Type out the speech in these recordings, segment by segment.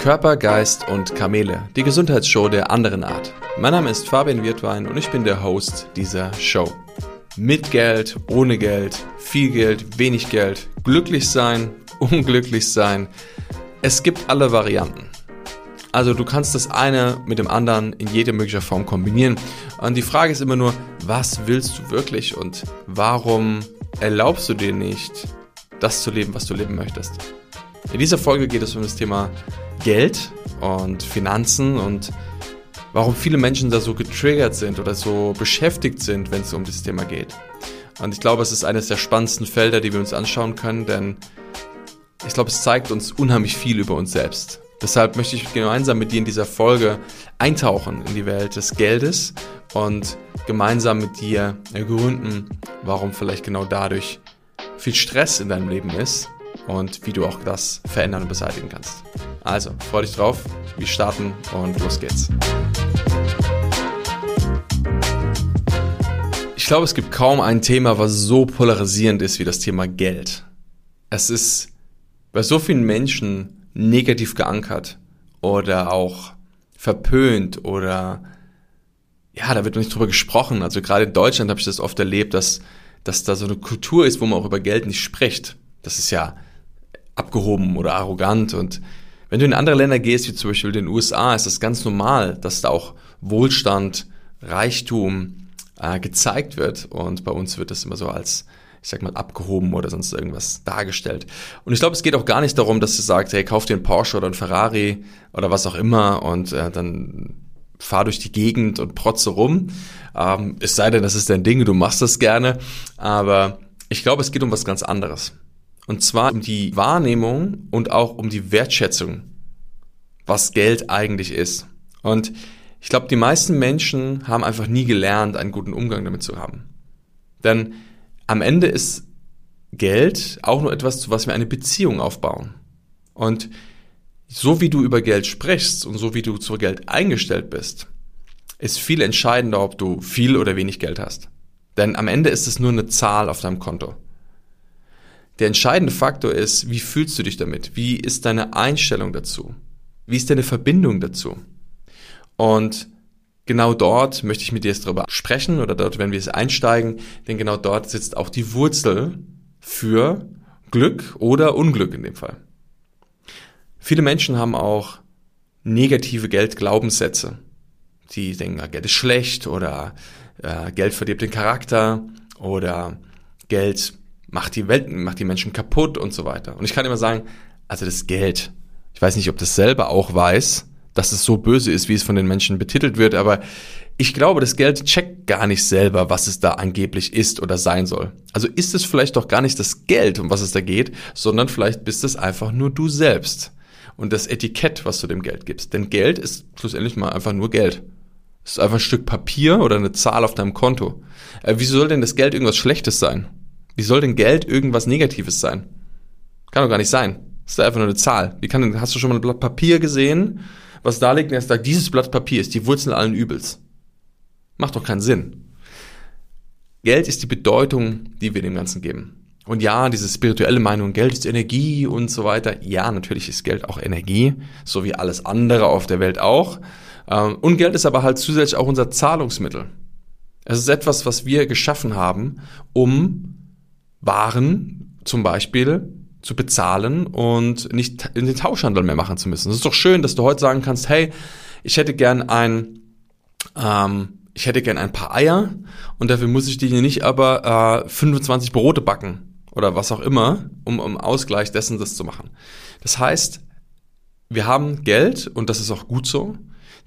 Körper, Geist und Kamele, die Gesundheitsshow der anderen Art. Mein Name ist Fabian Wirtwein und ich bin der Host dieser Show. Mit Geld, ohne Geld, viel Geld, wenig Geld, glücklich sein, unglücklich sein. Es gibt alle Varianten. Also du kannst das eine mit dem anderen in jede mögliche Form kombinieren. Und die Frage ist immer nur, was willst du wirklich und warum erlaubst du dir nicht, das zu leben, was du leben möchtest? In dieser Folge geht es um das Thema Geld und Finanzen und warum viele Menschen da so getriggert sind oder so beschäftigt sind, wenn es um das Thema geht. Und ich glaube, es ist eines der spannendsten Felder, die wir uns anschauen können, denn ich glaube, es zeigt uns unheimlich viel über uns selbst. Deshalb möchte ich gemeinsam mit dir in dieser Folge eintauchen in die Welt des Geldes und gemeinsam mit dir ergründen, warum vielleicht genau dadurch viel Stress in deinem Leben ist und wie du auch das verändern und beseitigen kannst. Also, freu dich drauf, wir starten und los geht's. Ich glaube, es gibt kaum ein Thema, was so polarisierend ist wie das Thema Geld. Es ist bei so vielen Menschen negativ geankert oder auch verpönt oder ja, da wird nicht drüber gesprochen. Also gerade in Deutschland habe ich das oft erlebt, dass, dass da so eine Kultur ist, wo man auch über Geld nicht spricht. Das ist ja abgehoben oder arrogant. Und wenn du in andere Länder gehst, wie zum Beispiel den USA, ist das ganz normal, dass da auch Wohlstand, Reichtum äh, gezeigt wird. Und bei uns wird das immer so als ich sag mal, abgehoben oder sonst irgendwas dargestellt. Und ich glaube, es geht auch gar nicht darum, dass du sagst, hey, kauf dir einen Porsche oder einen Ferrari oder was auch immer und äh, dann fahr durch die Gegend und protze rum. Ähm, es sei denn, das ist dein Ding, du machst das gerne. Aber ich glaube, es geht um was ganz anderes. Und zwar um die Wahrnehmung und auch um die Wertschätzung, was Geld eigentlich ist. Und ich glaube, die meisten Menschen haben einfach nie gelernt, einen guten Umgang damit zu haben. Denn am Ende ist Geld auch nur etwas, zu was wir eine Beziehung aufbauen. Und so wie du über Geld sprichst und so wie du zu Geld eingestellt bist, ist viel entscheidender, ob du viel oder wenig Geld hast. Denn am Ende ist es nur eine Zahl auf deinem Konto. Der entscheidende Faktor ist, wie fühlst du dich damit? Wie ist deine Einstellung dazu? Wie ist deine Verbindung dazu? Und genau dort möchte ich mit dir jetzt darüber sprechen oder dort, wenn wir es einsteigen, denn genau dort sitzt auch die Wurzel für Glück oder Unglück in dem Fall. Viele Menschen haben auch negative Geldglaubenssätze. Die denken, ah, Geld ist schlecht oder äh, Geld verdirbt den Charakter oder Geld macht die Welt, macht die Menschen kaputt und so weiter. Und ich kann immer sagen, also das Geld, ich weiß nicht, ob das selber auch weiß, dass es so böse ist, wie es von den Menschen betitelt wird, aber ich glaube, das Geld checkt gar nicht selber, was es da angeblich ist oder sein soll. Also ist es vielleicht doch gar nicht das Geld, um was es da geht, sondern vielleicht bist es einfach nur du selbst und das Etikett, was du dem Geld gibst. Denn Geld ist schlussendlich mal einfach nur Geld. Es ist einfach ein Stück Papier oder eine Zahl auf deinem Konto. Äh, wieso soll denn das Geld irgendwas Schlechtes sein? Wie soll denn Geld irgendwas Negatives sein? Kann doch gar nicht sein. Ist einfach nur eine Zahl. Wie kann denn, hast du schon mal ein Blatt Papier gesehen? was da liegt und er sagt, dieses Blatt Papier ist die Wurzel allen Übels. Macht doch keinen Sinn. Geld ist die Bedeutung, die wir dem Ganzen geben. Und ja, diese spirituelle Meinung, Geld ist Energie und so weiter. Ja, natürlich ist Geld auch Energie, so wie alles andere auf der Welt auch. Ähm, und Geld ist aber halt zusätzlich auch unser Zahlungsmittel. Es ist etwas, was wir geschaffen haben, um Waren zum Beispiel zu bezahlen und nicht in den Tauschhandel mehr machen zu müssen. Es ist doch schön, dass du heute sagen kannst, hey, ich hätte gern ein, ähm, ich hätte gern ein paar Eier und dafür muss ich dir nicht aber äh, 25 Brote backen oder was auch immer, um um Ausgleich dessen das zu machen. Das heißt, wir haben Geld und das ist auch gut so,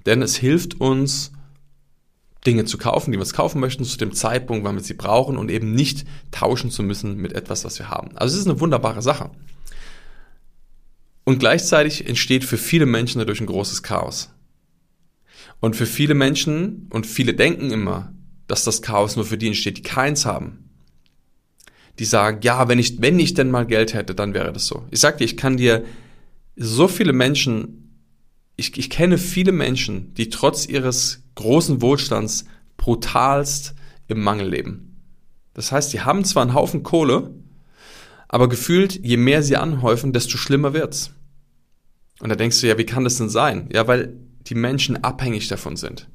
denn es hilft uns, Dinge zu kaufen, die wir uns kaufen möchten, zu dem Zeitpunkt, wann wir sie brauchen und eben nicht tauschen zu müssen mit etwas, was wir haben. Also es ist eine wunderbare Sache. Und gleichzeitig entsteht für viele Menschen dadurch ein großes Chaos. Und für viele Menschen, und viele denken immer, dass das Chaos nur für die entsteht, die keins haben. Die sagen, ja, wenn ich, wenn ich denn mal Geld hätte, dann wäre das so. Ich sag dir, ich kann dir so viele Menschen ich, ich kenne viele Menschen, die trotz ihres großen Wohlstands brutalst im Mangel leben. Das heißt, sie haben zwar einen Haufen Kohle, aber gefühlt, je mehr sie anhäufen, desto schlimmer wird's. Und da denkst du ja, wie kann das denn sein? Ja, weil die Menschen abhängig davon sind.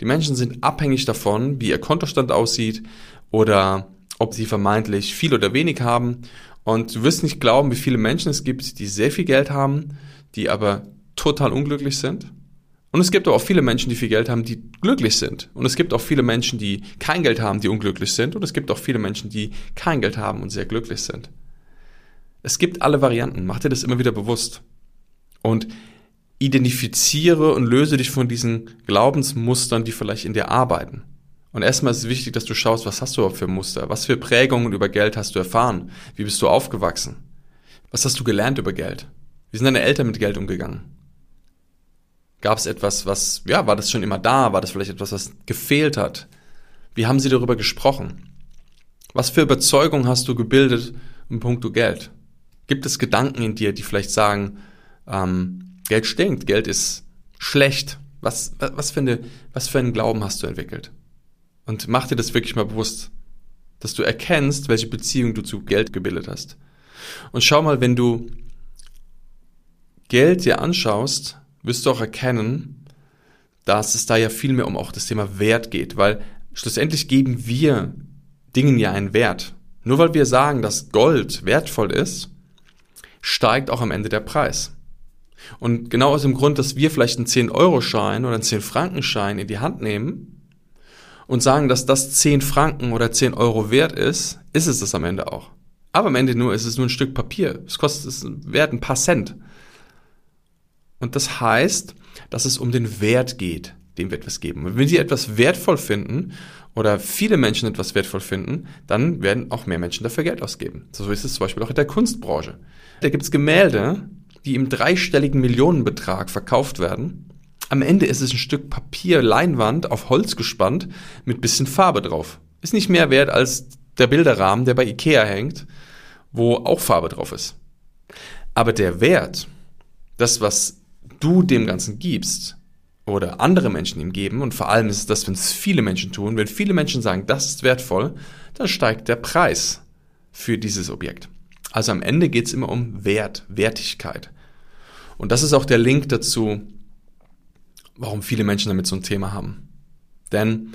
Die Menschen sind abhängig davon, wie ihr Kontostand aussieht oder ob sie vermeintlich viel oder wenig haben. Und du wirst nicht glauben, wie viele Menschen es gibt, die sehr viel Geld haben, die aber total unglücklich sind. Und es gibt auch viele Menschen, die viel Geld haben, die glücklich sind. Und es gibt auch viele Menschen, die kein Geld haben, die unglücklich sind. Und es gibt auch viele Menschen, die kein Geld haben und sehr glücklich sind. Es gibt alle Varianten. Mach dir das immer wieder bewusst. Und identifiziere und löse dich von diesen Glaubensmustern, die vielleicht in dir arbeiten. Und erstmal ist es wichtig, dass du schaust, was hast du überhaupt für Muster? Was für Prägungen über Geld hast du erfahren? Wie bist du aufgewachsen? Was hast du gelernt über Geld? Wie sind deine Eltern mit Geld umgegangen? Gab es etwas, was, ja, war das schon immer da? War das vielleicht etwas, was gefehlt hat? Wie haben sie darüber gesprochen? Was für Überzeugung hast du gebildet im Punkto Geld? Gibt es Gedanken in dir, die vielleicht sagen, ähm, Geld stinkt, Geld ist schlecht? Was, was, für eine, was für einen Glauben hast du entwickelt? Und mach dir das wirklich mal bewusst, dass du erkennst, welche Beziehung du zu Geld gebildet hast. Und schau mal, wenn du Geld dir anschaust, wirst du auch erkennen, dass es da ja viel mehr um auch das Thema Wert geht, weil schlussendlich geben wir Dingen ja einen Wert. Nur weil wir sagen, dass Gold wertvoll ist, steigt auch am Ende der Preis. Und genau aus dem Grund, dass wir vielleicht einen 10-Euro-Schein oder einen 10-Franken-Schein in die Hand nehmen und sagen, dass das 10 Franken oder 10 Euro wert ist, ist es das am Ende auch. Aber am Ende nur ist es nur ein Stück Papier. Es kostet es wert ein paar Cent. Und das heißt, dass es um den Wert geht, dem wir etwas geben. Und wenn sie etwas wertvoll finden oder viele Menschen etwas wertvoll finden, dann werden auch mehr Menschen dafür Geld ausgeben. So ist es zum Beispiel auch in der Kunstbranche. Da gibt es Gemälde, die im dreistelligen Millionenbetrag verkauft werden. Am Ende ist es ein Stück Papier, Leinwand auf Holz gespannt mit bisschen Farbe drauf. Ist nicht mehr wert als der Bilderrahmen, der bei Ikea hängt, wo auch Farbe drauf ist. Aber der Wert, das, was du dem Ganzen gibst oder andere Menschen ihm geben, und vor allem ist es das, wenn es viele Menschen tun, wenn viele Menschen sagen, das ist wertvoll, dann steigt der Preis für dieses Objekt. Also am Ende geht es immer um Wert, Wertigkeit. Und das ist auch der Link dazu, warum viele Menschen damit so ein Thema haben. Denn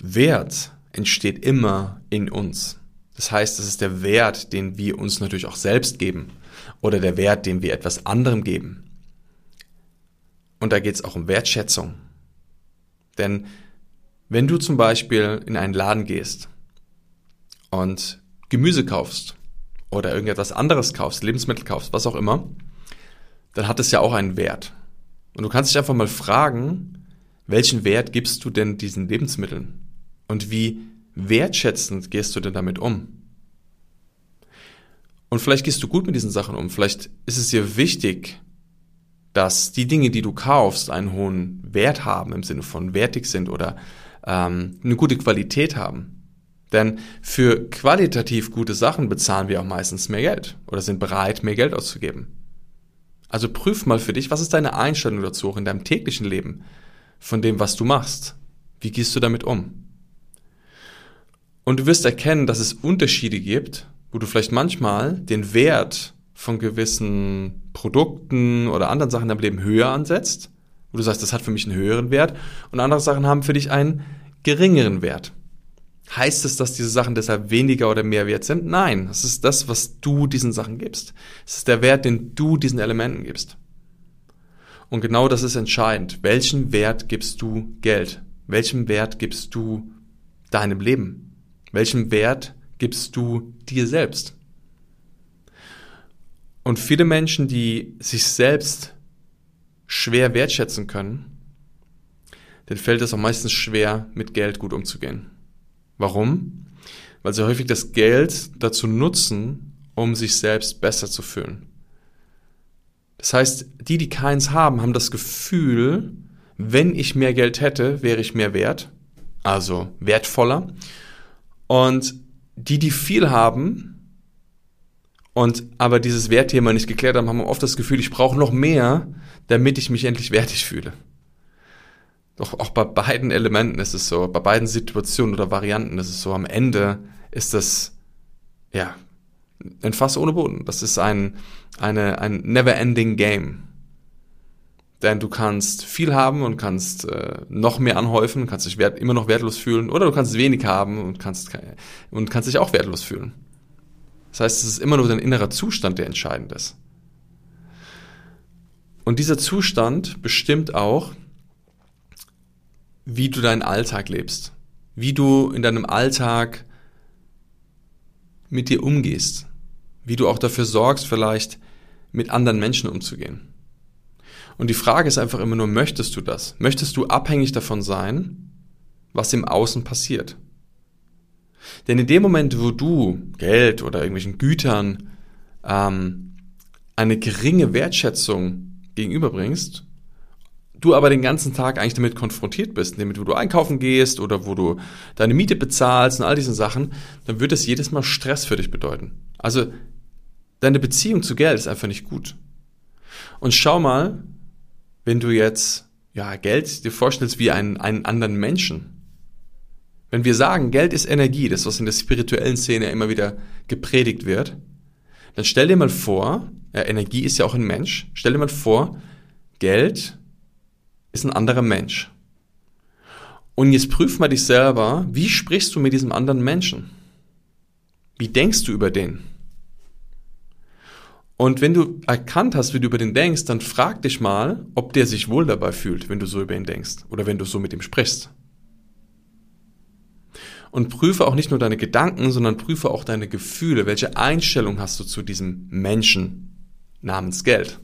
Wert entsteht immer in uns. Das heißt, das ist der Wert, den wir uns natürlich auch selbst geben oder der Wert, den wir etwas anderem geben. Und da geht es auch um Wertschätzung. Denn wenn du zum Beispiel in einen Laden gehst und Gemüse kaufst oder irgendetwas anderes kaufst, Lebensmittel kaufst, was auch immer, dann hat es ja auch einen Wert. Und du kannst dich einfach mal fragen, welchen Wert gibst du denn diesen Lebensmitteln? Und wie wertschätzend gehst du denn damit um? Und vielleicht gehst du gut mit diesen Sachen um. Vielleicht ist es dir wichtig, dass die Dinge, die du kaufst, einen hohen Wert haben, im Sinne von wertig sind oder ähm, eine gute Qualität haben. Denn für qualitativ gute Sachen bezahlen wir auch meistens mehr Geld oder sind bereit, mehr Geld auszugeben. Also prüf mal für dich, was ist deine Einstellung dazu auch in deinem täglichen Leben, von dem, was du machst. Wie gehst du damit um? Und du wirst erkennen, dass es Unterschiede gibt, wo du vielleicht manchmal den Wert von gewissen Produkten oder anderen Sachen deinem Leben höher ansetzt, wo du sagst, das hat für mich einen höheren Wert und andere Sachen haben für dich einen geringeren Wert. Heißt es, dass diese Sachen deshalb weniger oder mehr wert sind? Nein, es ist das, was du diesen Sachen gibst. Es ist der Wert, den du diesen Elementen gibst. Und genau das ist entscheidend. Welchen Wert gibst du Geld? Welchen Wert gibst du deinem Leben? Welchen Wert gibst du dir selbst? Und viele Menschen, die sich selbst schwer wertschätzen können, denen fällt es auch meistens schwer, mit Geld gut umzugehen. Warum? Weil sie häufig das Geld dazu nutzen, um sich selbst besser zu fühlen. Das heißt, die, die keins haben, haben das Gefühl, wenn ich mehr Geld hätte, wäre ich mehr wert, also wertvoller. Und die, die viel haben, und aber dieses Wertthema nicht geklärt haben, haben oft das Gefühl, ich brauche noch mehr, damit ich mich endlich wertig fühle. Doch auch bei beiden Elementen ist es so, bei beiden Situationen oder Varianten ist es so, am Ende ist das, ja, ein Fass ohne Boden. Das ist ein, eine, ein never-ending Game. Denn du kannst viel haben und kannst äh, noch mehr anhäufen, kannst dich wert, immer noch wertlos fühlen, oder du kannst wenig haben und kannst, und kannst dich auch wertlos fühlen. Das heißt, es ist immer nur dein innerer Zustand, der entscheidend ist. Und dieser Zustand bestimmt auch, wie du deinen Alltag lebst, wie du in deinem Alltag mit dir umgehst, wie du auch dafür sorgst, vielleicht mit anderen Menschen umzugehen. Und die Frage ist einfach immer nur, möchtest du das? Möchtest du abhängig davon sein, was im Außen passiert? Denn in dem Moment, wo du Geld oder irgendwelchen Gütern ähm, eine geringe Wertschätzung gegenüberbringst, du aber den ganzen Tag eigentlich damit konfrontiert bist, nämlich wo du einkaufen gehst oder wo du deine Miete bezahlst und all diese Sachen, dann wird das jedes Mal Stress für dich bedeuten. Also deine Beziehung zu Geld ist einfach nicht gut. Und schau mal, wenn du jetzt ja Geld dir vorstellst wie einen, einen anderen Menschen. Wenn wir sagen, Geld ist Energie, das was in der spirituellen Szene immer wieder gepredigt wird, dann stell dir mal vor, ja, Energie ist ja auch ein Mensch, stell dir mal vor, Geld ist ein anderer Mensch. Und jetzt prüf mal dich selber, wie sprichst du mit diesem anderen Menschen? Wie denkst du über den? Und wenn du erkannt hast, wie du über den denkst, dann frag dich mal, ob der sich wohl dabei fühlt, wenn du so über ihn denkst oder wenn du so mit ihm sprichst. Und prüfe auch nicht nur deine Gedanken, sondern prüfe auch deine Gefühle. Welche Einstellung hast du zu diesem Menschen namens Geld?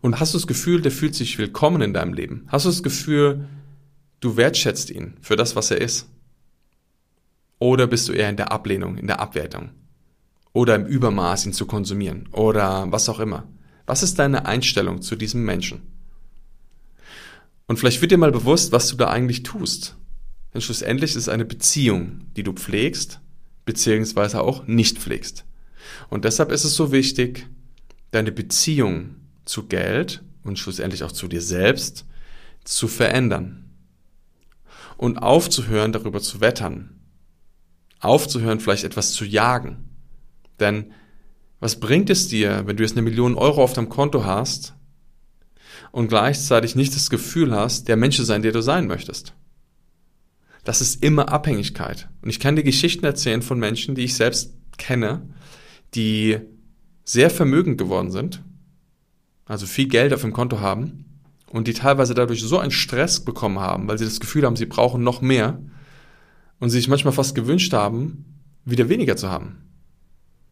Und hast du das Gefühl, der fühlt sich willkommen in deinem Leben? Hast du das Gefühl, du wertschätzt ihn für das, was er ist? Oder bist du eher in der Ablehnung, in der Abwertung? Oder im Übermaß ihn zu konsumieren? Oder was auch immer? Was ist deine Einstellung zu diesem Menschen? Und vielleicht wird dir mal bewusst, was du da eigentlich tust. Denn schlussendlich ist es eine Beziehung, die du pflegst, beziehungsweise auch nicht pflegst. Und deshalb ist es so wichtig, deine Beziehung zu Geld und schlussendlich auch zu dir selbst zu verändern. Und aufzuhören, darüber zu wettern. Aufzuhören, vielleicht etwas zu jagen. Denn was bringt es dir, wenn du jetzt eine Million Euro auf deinem Konto hast und gleichzeitig nicht das Gefühl hast, der Mensch zu sein, der du sein möchtest? Das ist immer Abhängigkeit. Und ich kann dir Geschichten erzählen von Menschen, die ich selbst kenne, die sehr vermögend geworden sind also viel Geld auf dem Konto haben und die teilweise dadurch so einen Stress bekommen haben, weil sie das Gefühl haben, sie brauchen noch mehr und sie sich manchmal fast gewünscht haben, wieder weniger zu haben.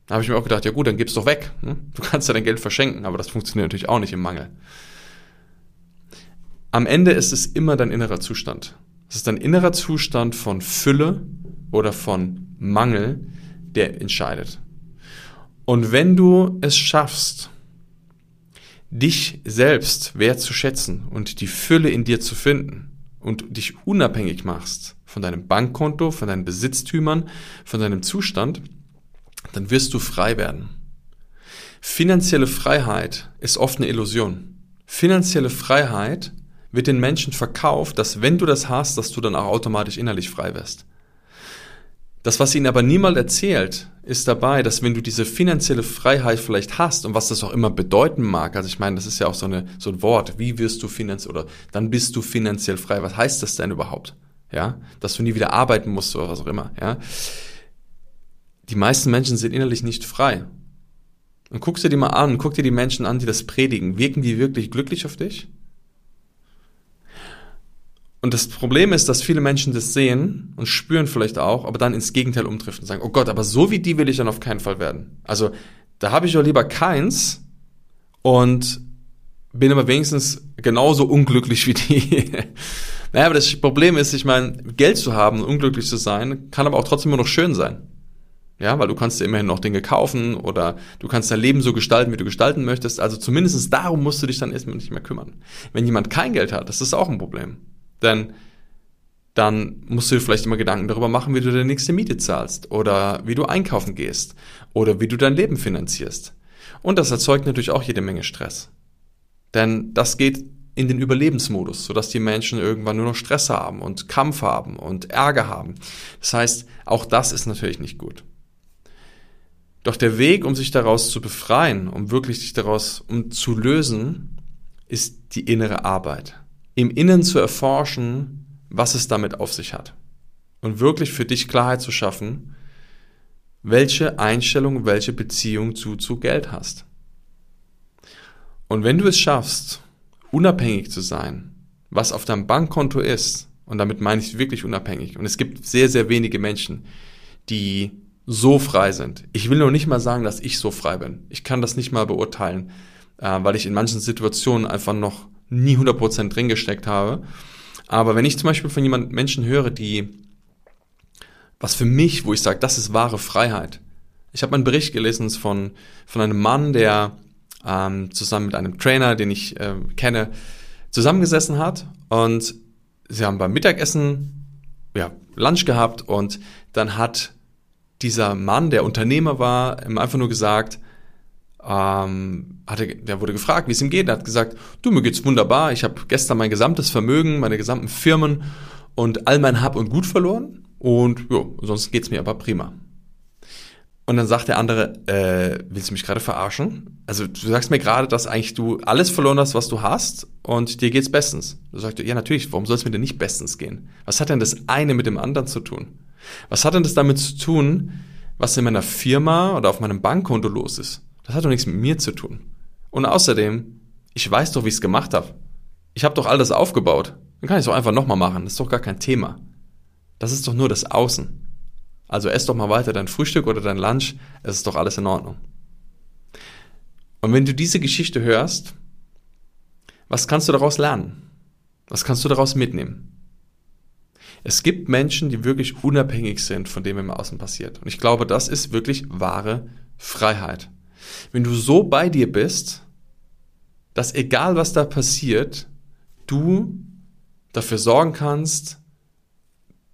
Da habe ich mir auch gedacht, ja gut, dann gib's doch weg. Ne? Du kannst ja dein Geld verschenken, aber das funktioniert natürlich auch nicht im Mangel. Am Ende ist es immer dein innerer Zustand. Es ist dein innerer Zustand von Fülle oder von Mangel, der entscheidet. Und wenn du es schaffst, dich selbst wertzuschätzen und die Fülle in dir zu finden und dich unabhängig machst von deinem Bankkonto, von deinen Besitztümern, von deinem Zustand, dann wirst du frei werden. Finanzielle Freiheit ist oft eine Illusion. Finanzielle Freiheit wird den Menschen verkauft, dass wenn du das hast, dass du dann auch automatisch innerlich frei wirst. Das, was ihnen aber niemand erzählt, ist dabei, dass wenn du diese finanzielle Freiheit vielleicht hast und was das auch immer bedeuten mag, also ich meine, das ist ja auch so, eine, so ein Wort, wie wirst du finanziell oder dann bist du finanziell frei. Was heißt das denn überhaupt? Ja, dass du nie wieder arbeiten musst oder was auch immer. Ja, die meisten Menschen sind innerlich nicht frei. Und guck dir die mal an, guck dir die Menschen an, die das predigen. Wirken die wirklich glücklich auf dich? Und das Problem ist, dass viele Menschen das sehen und spüren vielleicht auch, aber dann ins Gegenteil umtrifft und sagen, oh Gott, aber so wie die will ich dann auf keinen Fall werden. Also da habe ich doch lieber keins und bin aber wenigstens genauso unglücklich wie die. naja, aber das Problem ist, ich meine, Geld zu haben und unglücklich zu sein, kann aber auch trotzdem immer noch schön sein. Ja, weil du kannst dir immerhin noch Dinge kaufen oder du kannst dein Leben so gestalten, wie du gestalten möchtest. Also zumindest darum musst du dich dann erstmal nicht mehr kümmern. Wenn jemand kein Geld hat, das ist auch ein Problem. Denn dann musst du dir vielleicht immer Gedanken darüber machen, wie du deine nächste Miete zahlst oder wie du einkaufen gehst oder wie du dein Leben finanzierst. Und das erzeugt natürlich auch jede Menge Stress. Denn das geht in den Überlebensmodus, sodass die Menschen irgendwann nur noch Stress haben und Kampf haben und Ärger haben. Das heißt, auch das ist natürlich nicht gut. Doch der Weg, um sich daraus zu befreien, um wirklich sich daraus um zu lösen, ist die innere Arbeit. Im Innen zu erforschen, was es damit auf sich hat. Und wirklich für dich Klarheit zu schaffen, welche Einstellung, welche Beziehung du zu Geld hast. Und wenn du es schaffst, unabhängig zu sein, was auf deinem Bankkonto ist, und damit meine ich wirklich unabhängig, und es gibt sehr, sehr wenige Menschen, die so frei sind. Ich will noch nicht mal sagen, dass ich so frei bin. Ich kann das nicht mal beurteilen, äh, weil ich in manchen Situationen einfach noch nie 100% drin gesteckt habe. Aber wenn ich zum Beispiel von jemandem Menschen höre, die, was für mich, wo ich sage, das ist wahre Freiheit. Ich habe einen Bericht gelesen von, von einem Mann, der ähm, zusammen mit einem Trainer, den ich äh, kenne, zusammengesessen hat und sie haben beim Mittagessen ja, Lunch gehabt und dann hat dieser Mann, der Unternehmer war, einfach nur gesagt, ähm, hatte, der wurde gefragt, wie es ihm geht. Er hat gesagt, du, mir geht's wunderbar. Ich habe gestern mein gesamtes Vermögen, meine gesamten Firmen und all mein Hab und Gut verloren. Und ja, sonst geht's mir aber prima. Und dann sagt der andere, äh, willst du mich gerade verarschen? Also du sagst mir gerade, dass eigentlich du alles verloren hast, was du hast und dir geht's bestens. Du sagst, ja natürlich, warum soll es mir denn nicht bestens gehen? Was hat denn das eine mit dem anderen zu tun? Was hat denn das damit zu tun, was in meiner Firma oder auf meinem Bankkonto los ist? Das hat doch nichts mit mir zu tun. Und außerdem, ich weiß doch, wie ich es gemacht habe. Ich habe doch all das aufgebaut. Dann kann ich es doch einfach nochmal machen. Das ist doch gar kein Thema. Das ist doch nur das Außen. Also ess doch mal weiter dein Frühstück oder dein Lunch. Es ist doch alles in Ordnung. Und wenn du diese Geschichte hörst, was kannst du daraus lernen? Was kannst du daraus mitnehmen? Es gibt Menschen, die wirklich unabhängig sind von dem, was im Außen passiert. Und ich glaube, das ist wirklich wahre Freiheit. Wenn du so bei dir bist, dass egal was da passiert, du dafür sorgen kannst,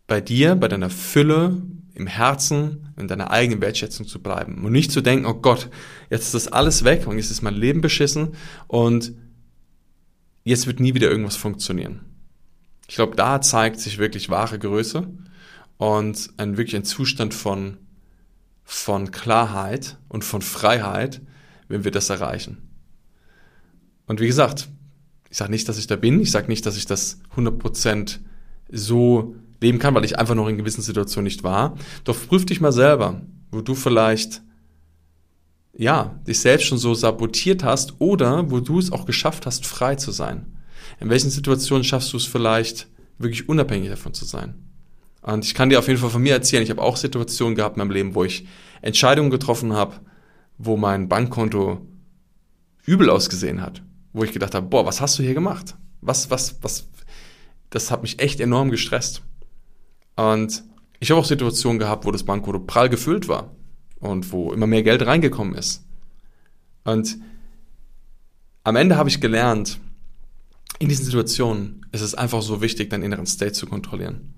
bei dir, bei deiner Fülle, im Herzen, in deiner eigenen Wertschätzung zu bleiben und nicht zu denken, oh Gott, jetzt ist das alles weg und jetzt ist mein Leben beschissen und jetzt wird nie wieder irgendwas funktionieren. Ich glaube, da zeigt sich wirklich wahre Größe und ein wirklich ein Zustand von, von Klarheit und von Freiheit, wenn wir das erreichen. Und wie gesagt, ich sage nicht, dass ich da bin, ich sage nicht, dass ich das 100% so leben kann, weil ich einfach noch in gewissen Situationen nicht war. Doch prüf dich mal selber, wo du vielleicht ja, dich selbst schon so sabotiert hast oder wo du es auch geschafft hast, frei zu sein. In welchen Situationen schaffst du es vielleicht, wirklich unabhängig davon zu sein? Und ich kann dir auf jeden Fall von mir erzählen, ich habe auch Situationen gehabt in meinem Leben, wo ich Entscheidungen getroffen habe, wo mein Bankkonto übel ausgesehen hat. Wo ich gedacht habe, boah, was hast du hier gemacht? Was, was, was, das hat mich echt enorm gestresst. Und ich habe auch Situationen gehabt, wo das Bankkonto prall gefüllt war und wo immer mehr Geld reingekommen ist. Und am Ende habe ich gelernt, in diesen Situationen ist es einfach so wichtig, deinen inneren State zu kontrollieren.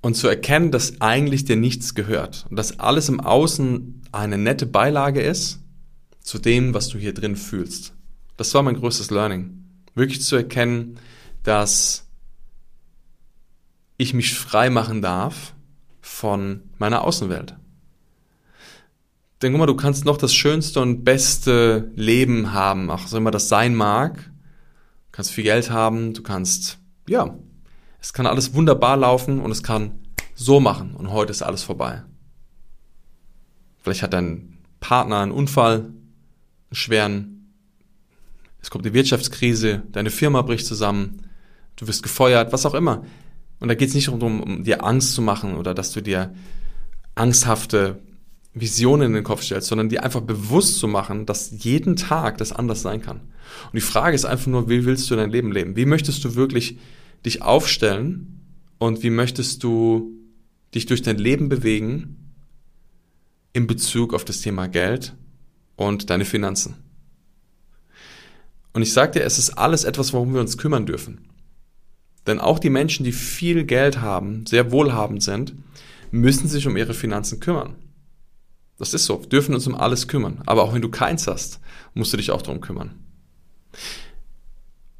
Und zu erkennen, dass eigentlich dir nichts gehört. Und dass alles im Außen eine nette Beilage ist zu dem, was du hier drin fühlst. Das war mein größtes Learning. Wirklich zu erkennen, dass ich mich frei machen darf von meiner Außenwelt. Denk mal, du kannst noch das schönste und beste Leben haben, auch so immer das sein mag, kannst viel Geld haben, du kannst, ja, es kann alles wunderbar laufen und es kann so machen und heute ist alles vorbei. Vielleicht hat dein Partner einen Unfall, einen schweren, es kommt die Wirtschaftskrise, deine Firma bricht zusammen, du wirst gefeuert, was auch immer. Und da geht es nicht darum, um dir Angst zu machen oder dass du dir angsthafte Visionen in den Kopf stellst, sondern dir einfach bewusst zu machen, dass jeden Tag das anders sein kann. Und die Frage ist einfach nur, wie willst du dein Leben leben? Wie möchtest du wirklich dich aufstellen und wie möchtest du dich durch dein Leben bewegen in Bezug auf das Thema Geld und deine Finanzen? Und ich sage dir, es ist alles etwas, worum wir uns kümmern dürfen. Denn auch die Menschen, die viel Geld haben, sehr wohlhabend sind, müssen sich um ihre Finanzen kümmern. Das ist so. Dürfen uns um alles kümmern. Aber auch wenn du keins hast, musst du dich auch darum kümmern.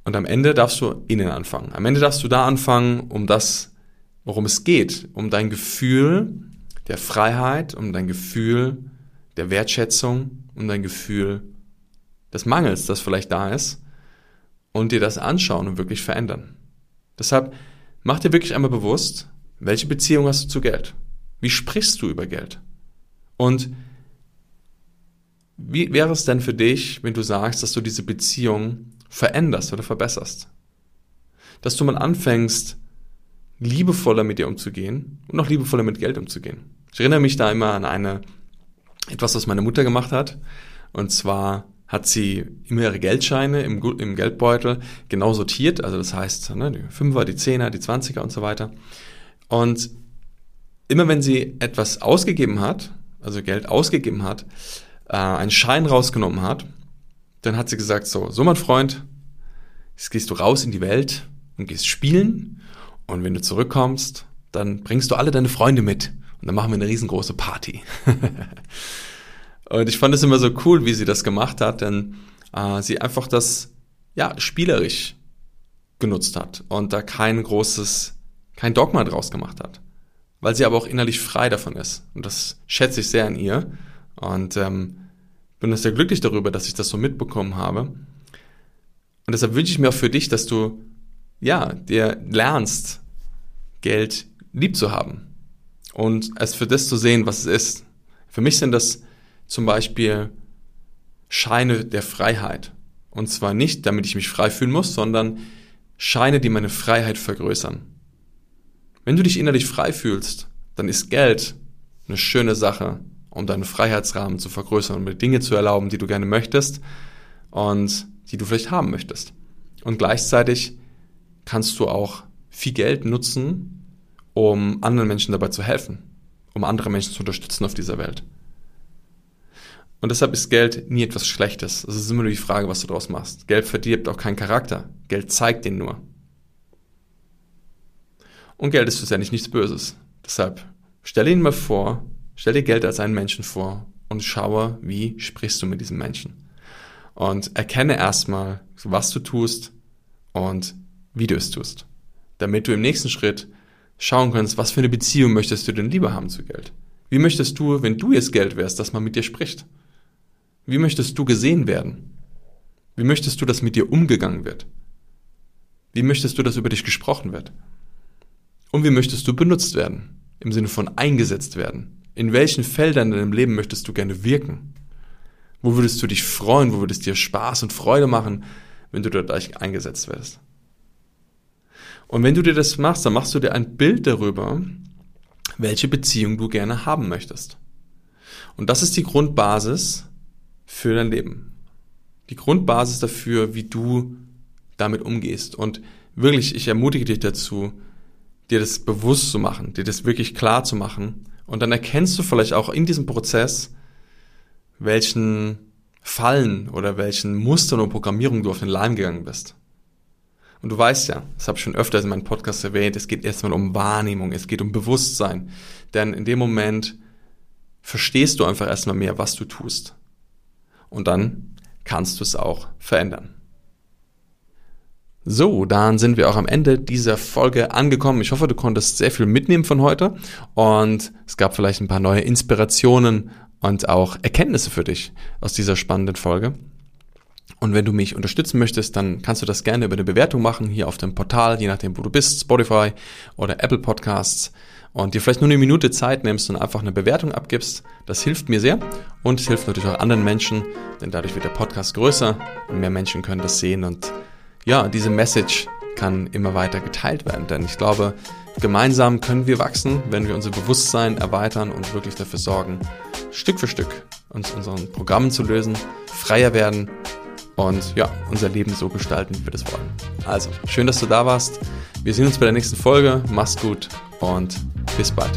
Und am Ende darfst du innen anfangen. Am Ende darfst du da anfangen, um das, worum es geht, um dein Gefühl der Freiheit, um dein Gefühl der Wertschätzung, um dein Gefühl des Mangels, das vielleicht da ist, und dir das anschauen und wirklich verändern. Deshalb mach dir wirklich einmal bewusst, welche Beziehung hast du zu Geld? Wie sprichst du über Geld? Und wie wäre es denn für dich, wenn du sagst, dass du diese Beziehung veränderst oder verbesserst? Dass du mal anfängst, liebevoller mit dir umzugehen und noch liebevoller mit Geld umzugehen. Ich erinnere mich da immer an eine, etwas, was meine Mutter gemacht hat. Und zwar hat sie immer ihre Geldscheine im, im Geldbeutel genau sortiert. Also das heißt, ne, die Fünfer, die Zehner, die Zwanziger und so weiter. Und immer wenn sie etwas ausgegeben hat, also Geld ausgegeben hat, äh, einen Schein rausgenommen hat, dann hat sie gesagt, so, so mein Freund, jetzt gehst du raus in die Welt und gehst spielen und wenn du zurückkommst, dann bringst du alle deine Freunde mit und dann machen wir eine riesengroße Party. und ich fand es immer so cool, wie sie das gemacht hat, denn äh, sie einfach das ja spielerisch genutzt hat und da kein großes, kein Dogma draus gemacht hat, weil sie aber auch innerlich frei davon ist und das schätze ich sehr an ihr und ähm, bin sehr glücklich darüber, dass ich das so mitbekommen habe. Und deshalb wünsche ich mir auch für dich, dass du ja dir lernst, Geld lieb zu haben und es für das zu sehen, was es ist. Für mich sind das zum Beispiel Scheine der Freiheit. Und zwar nicht, damit ich mich frei fühlen muss, sondern Scheine, die meine Freiheit vergrößern. Wenn du dich innerlich frei fühlst, dann ist Geld eine schöne Sache, um deinen Freiheitsrahmen zu vergrößern und mir Dinge zu erlauben, die du gerne möchtest und die du vielleicht haben möchtest. Und gleichzeitig kannst du auch viel Geld nutzen, um anderen Menschen dabei zu helfen, um andere Menschen zu unterstützen auf dieser Welt. Und deshalb ist Geld nie etwas Schlechtes. Es ist immer nur die Frage, was du daraus machst. Geld verdirbt auch keinen Charakter. Geld zeigt den nur. Und Geld ist schlussendlich nichts Böses. Deshalb stelle ihn mal vor, stell dir Geld als einen Menschen vor und schaue, wie sprichst du mit diesem Menschen. Und erkenne erstmal, was du tust und wie du es tust. Damit du im nächsten Schritt schauen kannst, was für eine Beziehung möchtest du denn lieber haben zu Geld? Wie möchtest du, wenn du jetzt Geld wärst, dass man mit dir spricht? Wie möchtest du gesehen werden? Wie möchtest du, dass mit dir umgegangen wird? Wie möchtest du, dass über dich gesprochen wird? Und wie möchtest du benutzt werden? Im Sinne von eingesetzt werden? In welchen Feldern in deinem Leben möchtest du gerne wirken? Wo würdest du dich freuen? Wo würdest dir Spaß und Freude machen, wenn du dort eingesetzt wirst? Und wenn du dir das machst, dann machst du dir ein Bild darüber, welche Beziehung du gerne haben möchtest. Und das ist die Grundbasis für dein Leben. Die Grundbasis dafür, wie du damit umgehst. Und wirklich, ich ermutige dich dazu, dir das bewusst zu machen, dir das wirklich klar zu machen. Und dann erkennst du vielleicht auch in diesem Prozess, welchen Fallen oder welchen Mustern und Programmierungen du auf den Leim gegangen bist. Und du weißt ja, das habe ich schon öfters in meinem Podcast erwähnt, es geht erstmal um Wahrnehmung, es geht um Bewusstsein. Denn in dem Moment verstehst du einfach erstmal mehr, was du tust. Und dann kannst du es auch verändern. So, dann sind wir auch am Ende dieser Folge angekommen. Ich hoffe, du konntest sehr viel mitnehmen von heute und es gab vielleicht ein paar neue Inspirationen und auch Erkenntnisse für dich aus dieser spannenden Folge. Und wenn du mich unterstützen möchtest, dann kannst du das gerne über eine Bewertung machen, hier auf dem Portal, je nachdem, wo du bist, Spotify oder Apple Podcasts. Und dir vielleicht nur eine Minute Zeit nimmst und einfach eine Bewertung abgibst. Das hilft mir sehr und hilft natürlich auch anderen Menschen, denn dadurch wird der Podcast größer und mehr Menschen können das sehen. Und ja, diese Message kann immer weiter geteilt werden, denn ich glaube, gemeinsam können wir wachsen, wenn wir unser Bewusstsein erweitern und wirklich dafür sorgen, Stück für Stück uns unseren Programmen zu lösen, freier werden und ja, unser Leben so gestalten, wie wir das wollen. Also, schön, dass du da warst. Wir sehen uns bei der nächsten Folge. Mach's gut und bis bald.